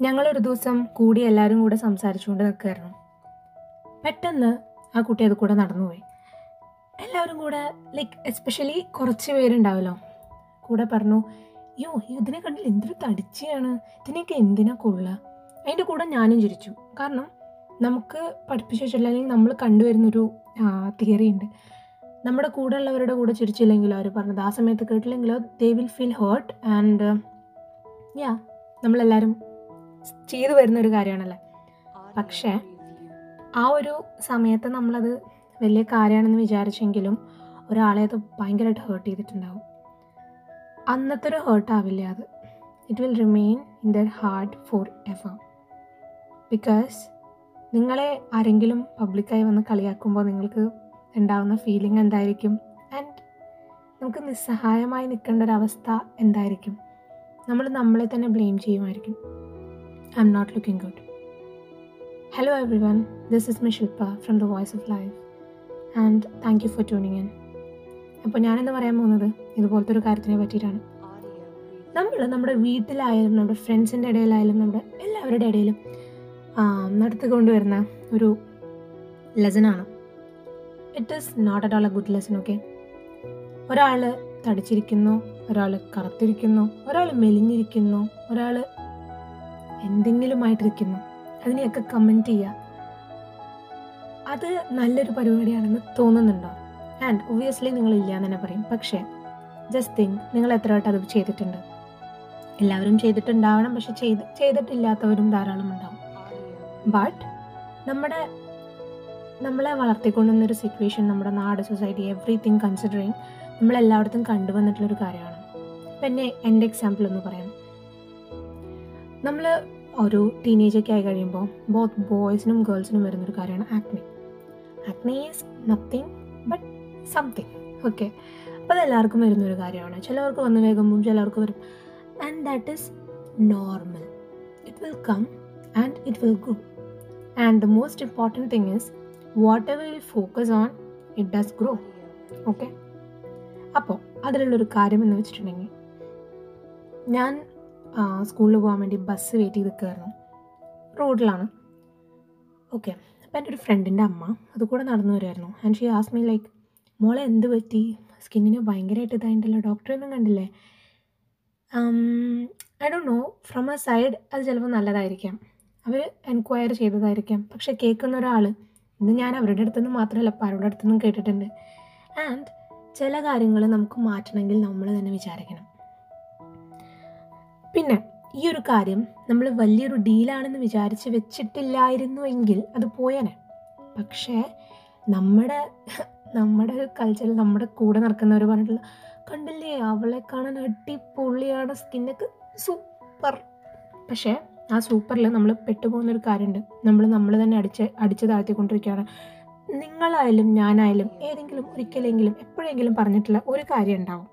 ഞങ്ങളൊരു ദിവസം കൂടി എല്ലാവരും കൂടെ സംസാരിച്ചുകൊണ്ട് നിൽക്കുകയായിരുന്നു. പെട്ടെന്ന് ആ കുട്ടി അത് കൂടെ നടന്നുപോയി. എല്ലാവരും കൂടെ ലൈക്ക് എസ്പെഷ്യലി കുറച്ച് പേരുണ്ടാവല്ലോ. കൂടെ പറഞ്ഞു യോ ഇതിനെ കണ്ടിൽ എന്തൊരു തടിച്ചയാണ് ഇതിനെയൊക്കെ എന്തിനാ കൊള്ളുക അതിന്റെ കൂടെ ഞാനും ചിരിച്ചു. കാരണം നമുക്ക് പഠിപ്പിച്ചു വെച്ചിട്ടില്ല അല്ലെങ്കിൽ നമ്മൾ കണ്ടുവരുന്നൊരു തിയറി ഉണ്ട്. നമ്മുടെ കൂടെ ഉള്ളവരുടെ കൂടെ ചിരിച്ചില്ലെങ്കിലോ അവർ പറഞ്ഞത് ആ സമയത്ത് കേട്ടില്ലെങ്കിലോ they will feel hurt and yeah നമ്മളെല്ലാവരും ചെയ്തു വരുന്നൊരു കാര്യമാണല്ലേ? പക്ഷേ ആ ഒരു സമയത്ത് നമ്മളത് വലിയ കാര്യമാണെന്ന് വിചാരിച്ചെങ്കിലും ഒരാളെ അത് ഭയങ്കരമായിട്ട് ഹേർട്ട് ചെയ്തിട്ടുണ്ടാവും. അന്നത്തെ ഒരു ഹേർട്ടാവില്ല അത്. It will remain in their heart forever because നിങ്ങളെ ആരെങ്കിലും പബ്ലിക്കായി വന്ന് കളിയാക്കുമ്പോൾ നിങ്ങൾക്ക് ഉണ്ടാവുന്ന ഫീലിംഗ് എന്തായിരിക്കും? ആൻഡ് നമുക്ക് നിസ്സഹായമായി നിൽക്കേണ്ട ഒരവസ്ഥ എന്തായിരിക്കും? നമ്മൾ നമ്മളെ തന്നെ blame ചെയ്യുമായിരിക്കും. I not looking good. Hello, everyone. This is Mishilpa from The Voice of Life, and thank you for tuning in അപ്പോൾ ഞാനെന്ന് പറയാൻ പോകുന്നത്? ഇതുപോലത്തെ ഒരു കാര്യത്തിനെ പറ്റിയിട്ടാണ്. നമ്മൾ നമ്മുടെ വീട്ടിലായാലും നമ്മുടെ ഫ്രണ്ട്സിന്റെ ഇടയിലായാലും നമ്മുടെ എല്ലാവരുടെ ഇടയിലും നടത്തിക്കൊണ്ടുവരുന്ന ഒരു ലെസനാണ്. It is not at all a good lesson okay ഒരാൾ തടിച്ചിരിക്കുന്നു ഒരാൾ കറുത്തിരിക്കുന്നു ഒരാൾ മെലിഞ്ഞിരിക്കുന്നു ഒരാൾ എന്തെങ്കിലുമായിട്ടിരിക്കുന്നു. അതിനെയൊക്കെ കമന്റ് ചെയ്യുക. അത് നല്ലൊരു പരിപാടിയാണെന്ന് തോന്നുന്നുണ്ടോ? ആൻഡ് ഒബ്വിയസ്ലി നിങ്ങൾ ഇല്ല എന്ന് തന്നെ പറയും. പക്ഷേ ജസ്റ്റ് തിങ്ക് നിങ്ങൾ എത്ര വട്ടം അത് ചെയ്തിട്ടുണ്ട്? എല്ലാവരും ചെയ്തിട്ടുണ്ടാവണം. പക്ഷെ ചെയ്ത് ചെയ്തിട്ടില്ലാത്തവരും ധാരാളം ഉണ്ടാവും. ബട്ട് നമ്മുടെ നമ്മളെ വളർത്തിക്കൊണ്ടുവന്നൊരു സിറ്റുവേഷൻ നമ്മുടെ നാട് സൊസൈറ്റി എവറിത്തിങ് കൺസിഡറിങ് നമ്മളെല്ലായിടത്തും കണ്ടുവന്നിട്ടുള്ളൊരു കാര്യമാണ്. പിന്നെ എന്റെ എക്സാമ്പിൾ ഒന്ന് പറയാം. നമ്മൾ ഒരു ടീനേജൊക്കെ ആയി കഴിയുമ്പോൾ ബോത്ത് ബോയ്സിനും ഗേൾസിനും വരുന്നൊരു കാര്യമാണ് acne acne is nothing but something okay അപ്പോൾ അതെല്ലാവർക്കും വരുന്നൊരു കാര്യമാണ്. ചിലവർക്ക് വന്ന് വേഗമ്പും ചിലവർക്ക് വരും. And that is normal it will come and it will go and the most important thing is whatever will focus on it does grow okay അപ്പോൾ അതിലുള്ളൊരു കാര്യം എന്ന് വെച്ചിട്ടുണ്ടെങ്കിൽ ഞാൻ സ്കൂളിൽ പോകാൻ വേണ്ടി ബസ് വെയിറ്റ് ചെയ്ത് നിൽക്കുകയായിരുന്നു റോഡിലാണ്. ഓക്കെ അപ്പോൾ എന്റെ ഒരു ഫ്രണ്ടിന്റെ അമ്മ അതുകൂടെ നടന്നു വരുമായിരുന്നു ആൻഡ് ഷീ ആസ് മീ ലൈക്ക് മോളെ എന്ത് പറ്റി? സ്കിന്നിന് ഭയങ്കരമായിട്ട് ഇതായിട്ടുണ്ടല്ലോ ഡോക്ടറൊന്നും കണ്ടില്ലേ? I don't know from a side അത് ചിലപ്പോൾ നല്ലതായിരിക്കാം. അവർ എൻക്വയർ ചെയ്തതായിരിക്കാം. പക്ഷെ കേൾക്കുന്ന ഒരാൾ ഇന്ന് ഞാൻ അവരുടെ അടുത്തുനിന്ന് മാത്രമല്ല പലരുടെ അടുത്തുനിന്നും കേട്ടിട്ടുണ്ട്. ആൻഡ് ചില കാര്യങ്ങൾ നമുക്ക് മാറ്റണമെങ്കിൽ നമ്മൾ തന്നെ വിചാരിക്കണം. പിന്നെ ഈ ഒരു കാര്യം നമ്മൾ വലിയൊരു ഡീലാണെന്ന് വിചാരിച്ച് വെച്ചിട്ടില്ലായിരുന്നു എങ്കിൽ അത് പോയനെ. പക്ഷേ നമ്മുടെ നമ്മുടെ കൾച്ചറിൽ നമ്മുടെ കൂടെ നടക്കുന്നവർ പറഞ്ഞിട്ടുള്ള കണ്ടില്ലേ അവളെ കാണാൻ അടിപൊളിയാണ് സ്കിന്നൊക്കെ സൂപ്പർ. പക്ഷേ ആ സൂപ്പറിൽ നമ്മൾ പെട്ടുപോകുന്നൊരു കാര്യമുണ്ട് നമ്മൾ നമ്മൾ തന്നെ അടിച്ച് അടിച്ച് താഴ്ത്തിക്കൊണ്ടിരിക്കുകയാണ്. നിങ്ങളായാലും ഞാനായാലും ഏതെങ്കിലും ഒരിക്കലെങ്കിലും എപ്പോഴെങ്കിലും പറഞ്ഞിട്ടുള്ള ഒരു കാര്യം ഉണ്ടാവും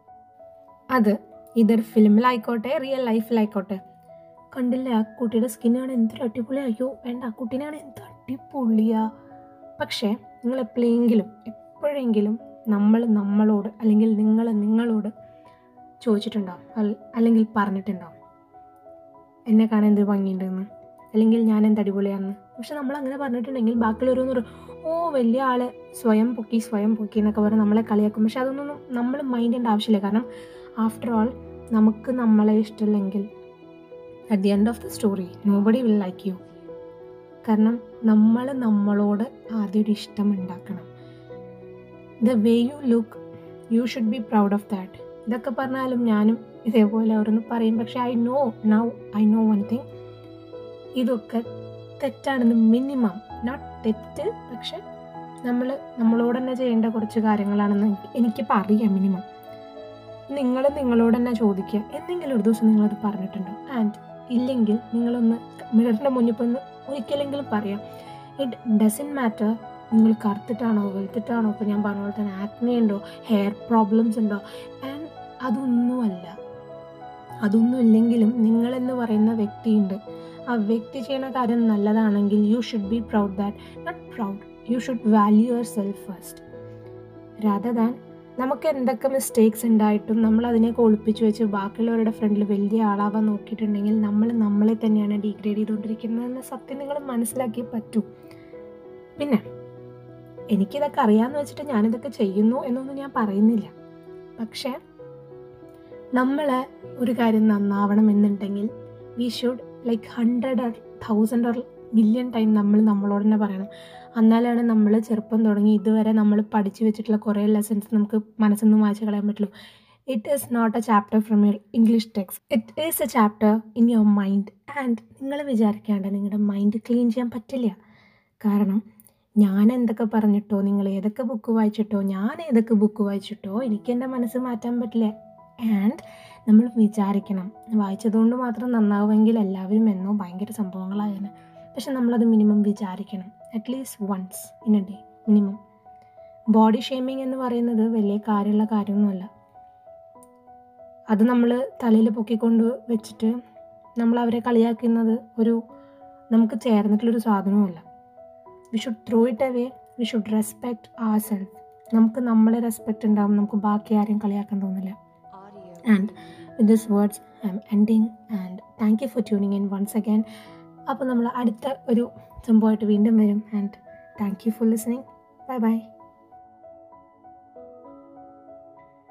അത് ഇതൊരു ഫിലിമിലായിക്കോട്ടെ റിയൽ ലൈഫിലായിക്കോട്ടെ കണ്ടില്ലേ ആ കുട്ടിയുടെ സ്കിന്നാണ് എന്തൊരു അടിപൊളി. അയ്യോ വേണ്ട ആ കുട്ടീനാണ് എന്ത് അടിപൊളിയാ. പക്ഷേ നിങ്ങൾ എപ്പോഴെങ്കിലും എപ്പോഴെങ്കിലും നമ്മൾ നമ്മളോട് അല്ലെങ്കിൽ നിങ്ങൾ നിങ്ങളോട് ചോദിച്ചിട്ടുണ്ടാവും. അല്ലെങ്കിൽ പറഞ്ഞിട്ടുണ്ടാവും. എന്നെ കാണാൻ എന്ത് ഭംഗിയുണ്ടെന്ന്? അല്ലെങ്കിൽ ഞാൻ എന്ത് അടിപൊളിയാണെന്ന്? പക്ഷെ നമ്മൾ അങ്ങനെ പറഞ്ഞിട്ടുണ്ടെങ്കിൽ ബാക്കിയുള്ളവരൊന്നും പറയും ഓ വലിയ ആൾ സ്വയം പൊക്കി സ്വയം പൊക്കി എന്നൊക്കെ പറഞ്ഞ് നമ്മളെ കളിയാക്കും. പക്ഷെ അതൊന്നും നമ്മൾ മൈൻഡ് ചെയ്യേണ്ട ആവശ്യമില്ല. കാരണം ആഫ്റ്റർ ഓൾ നമുക്ക് നമ്മളെ ഇഷ്ടമില്ലെങ്കിൽ at the end of the story nobody will like you കാരണം നമ്മൾ നമ്മളോട് ആദ്യം ഒരു ഇഷ്ടം ഉണ്ടാക്കണം. The way you look you should be proud of that ഇതൊക്കെ പറഞ്ഞാലും ഞാനും ഇതേപോലെ ഓരോന്ന് പറയും. പക്ഷെ I know now I know one thing ഇതൊക്കെ തെറ്റാണെന്ന് മിനിമം നോട്ട് തെറ്റ് പക്ഷെ നമ്മൾ നമ്മളോട് തന്നെ ചെയ്യേണ്ട കുറച്ച് കാര്യങ്ങളാണെന്ന് എനിക്കിപ്പോൾ അറിയാം മിനിമം നിങ്ങൾ നിങ്ങളോട് തന്നെ ചോദിക്കുക. എന്തെങ്കിലും ഒരു ദിവസം നിങ്ങളത് പറഞ്ഞിട്ടുണ്ടോ? ആൻഡ് ഇല്ലെങ്കിൽ നിങ്ങളൊന്ന് മിററിന്റെ മുന്നിൽ പോയി ഒരിക്കലെങ്കിലും പറയാം. ഇറ്റ് ഡസൻ മാറ്റർ നിങ്ങൾ കറുത്തിട്ടാണോ വെളുത്തിട്ടാണോ ഇപ്പോൾ ഞാൻ പറഞ്ഞ പോലെ തന്നെ ആക്നെ ഉണ്ടോ ഹെയർ പ്രോബ്ലംസ് ഉണ്ടോ. ആൻഡ് അതൊന്നുമല്ല. അതൊന്നും ഇല്ലെങ്കിലും നിങ്ങളെന്ന് പറയുന്ന വ്യക്തിയുണ്ട്. ആ വ്യക്തി ചെയ്യുന്ന കാര്യം നല്ലതാണെങ്കിൽ you should be proud that not proud you should value yourself first rather than നമുക്ക് എന്തൊക്കെ മിസ്റ്റേക്സ് ഉണ്ടായിട്ടും നമ്മൾ അതിനെ ഒളിപ്പിച്ച് വെച്ച് ബാക്കിയുള്ളവരുടെ ഫ്രണ്ടിൽ വലിയ ആളാവാൻ നോക്കിയിട്ടുണ്ടെങ്കിൽ നമ്മൾ നമ്മളെ തന്നെയാണ് ഡീഗ്രേഡ് ചെയ്തുകൊണ്ടിരിക്കുന്നതെന്ന് സത്യം നിങ്ങൾ മനസ്സിലാക്കിയേ പറ്റൂ. പിന്നെ എനിക്കിതൊക്കെ അറിയാമെന്ന് വെച്ചിട്ട് ഞാനിതൊക്കെ ചെയ്യുന്നു എന്നൊന്നും ഞാൻ പറയുന്നില്ല. പക്ഷേ നമ്മൾ ഒരു കാര്യം നന്നാവണം എന്നുണ്ടെങ്കിൽ we should like hundred or thousand or million time നമ്മൾ നമ്മളോട് തന്നെ പറയണം. എന്നാലാണ് നമ്മൾ ചെറുപ്പം തുടങ്ങി ഇതുവരെ നമ്മൾ പഠിച്ചു വെച്ചിട്ടുള്ള കുറേ ലെസൺസ് നമുക്ക് മനസ്സിൽ നിന്ന് വായിച്ച് കളയാൻ പറ്റുള്ളൂ. It is not a chapter from your English text it is a chapter in your mind and നിങ്ങൾ വിചാരിക്കാണ്ട് നിങ്ങളുടെ മൈൻഡ് ക്ലീൻ ചെയ്യാൻ പറ്റില്ല. കാരണം ഞാൻ എന്തൊക്കെ പറഞ്ഞിട്ടോ നിങ്ങൾ ഏതൊക്കെ ബുക്ക് വായിച്ചിട്ടോ ഞാൻ ഏതൊക്കെ ബുക്ക് വായിച്ചിട്ടോ എനിക്ക് എന്റെ മനസ്സ് മാറ്റാൻ പറ്റില്ല. ആൻഡ് നമ്മൾ വിചാരിക്കണം. വായിച്ചതുകൊണ്ട് മാത്രം നന്നാവുമെങ്കിൽ എല്ലാവരും എന്നോ ഭയങ്കര സംഭവങ്ങളായാണ് പക്ഷെ നമ്മളത് മിനിമം വിചാരിക്കണം. At least once in a day minimum body shaming എന്ന് പറയുന്നത് വലിയ കാര്യമുള്ള കാര്യമൊന്നുമല്ല. അത് നമ്മൾ തലയിൽ പൊക്കിക്കൊണ്ട് വെച്ചിട്ട് നമ്മൾ അവരെ കളിയാക്കുന്നത് ഒരു നമുക്ക് ചേർന്നിട്ടുള്ളൊരു സാധനവുമല്ല. We should throw it away we should respect our self നമുക്ക് നമ്മളെ റെസ്പെക്റ്റ് ഉണ്ടാവും. നമുക്ക് ബാക്കി ആരെയും കളിയാക്കാൻ തോന്നില്ല. And with this words I am ending and thank you for tuning in once again അപ്പോൾ നമ്മൾ അടുത്ത ഒരു സംഭവമായിട്ട് വീണ്ടും വരും. And thank you for listening bye bye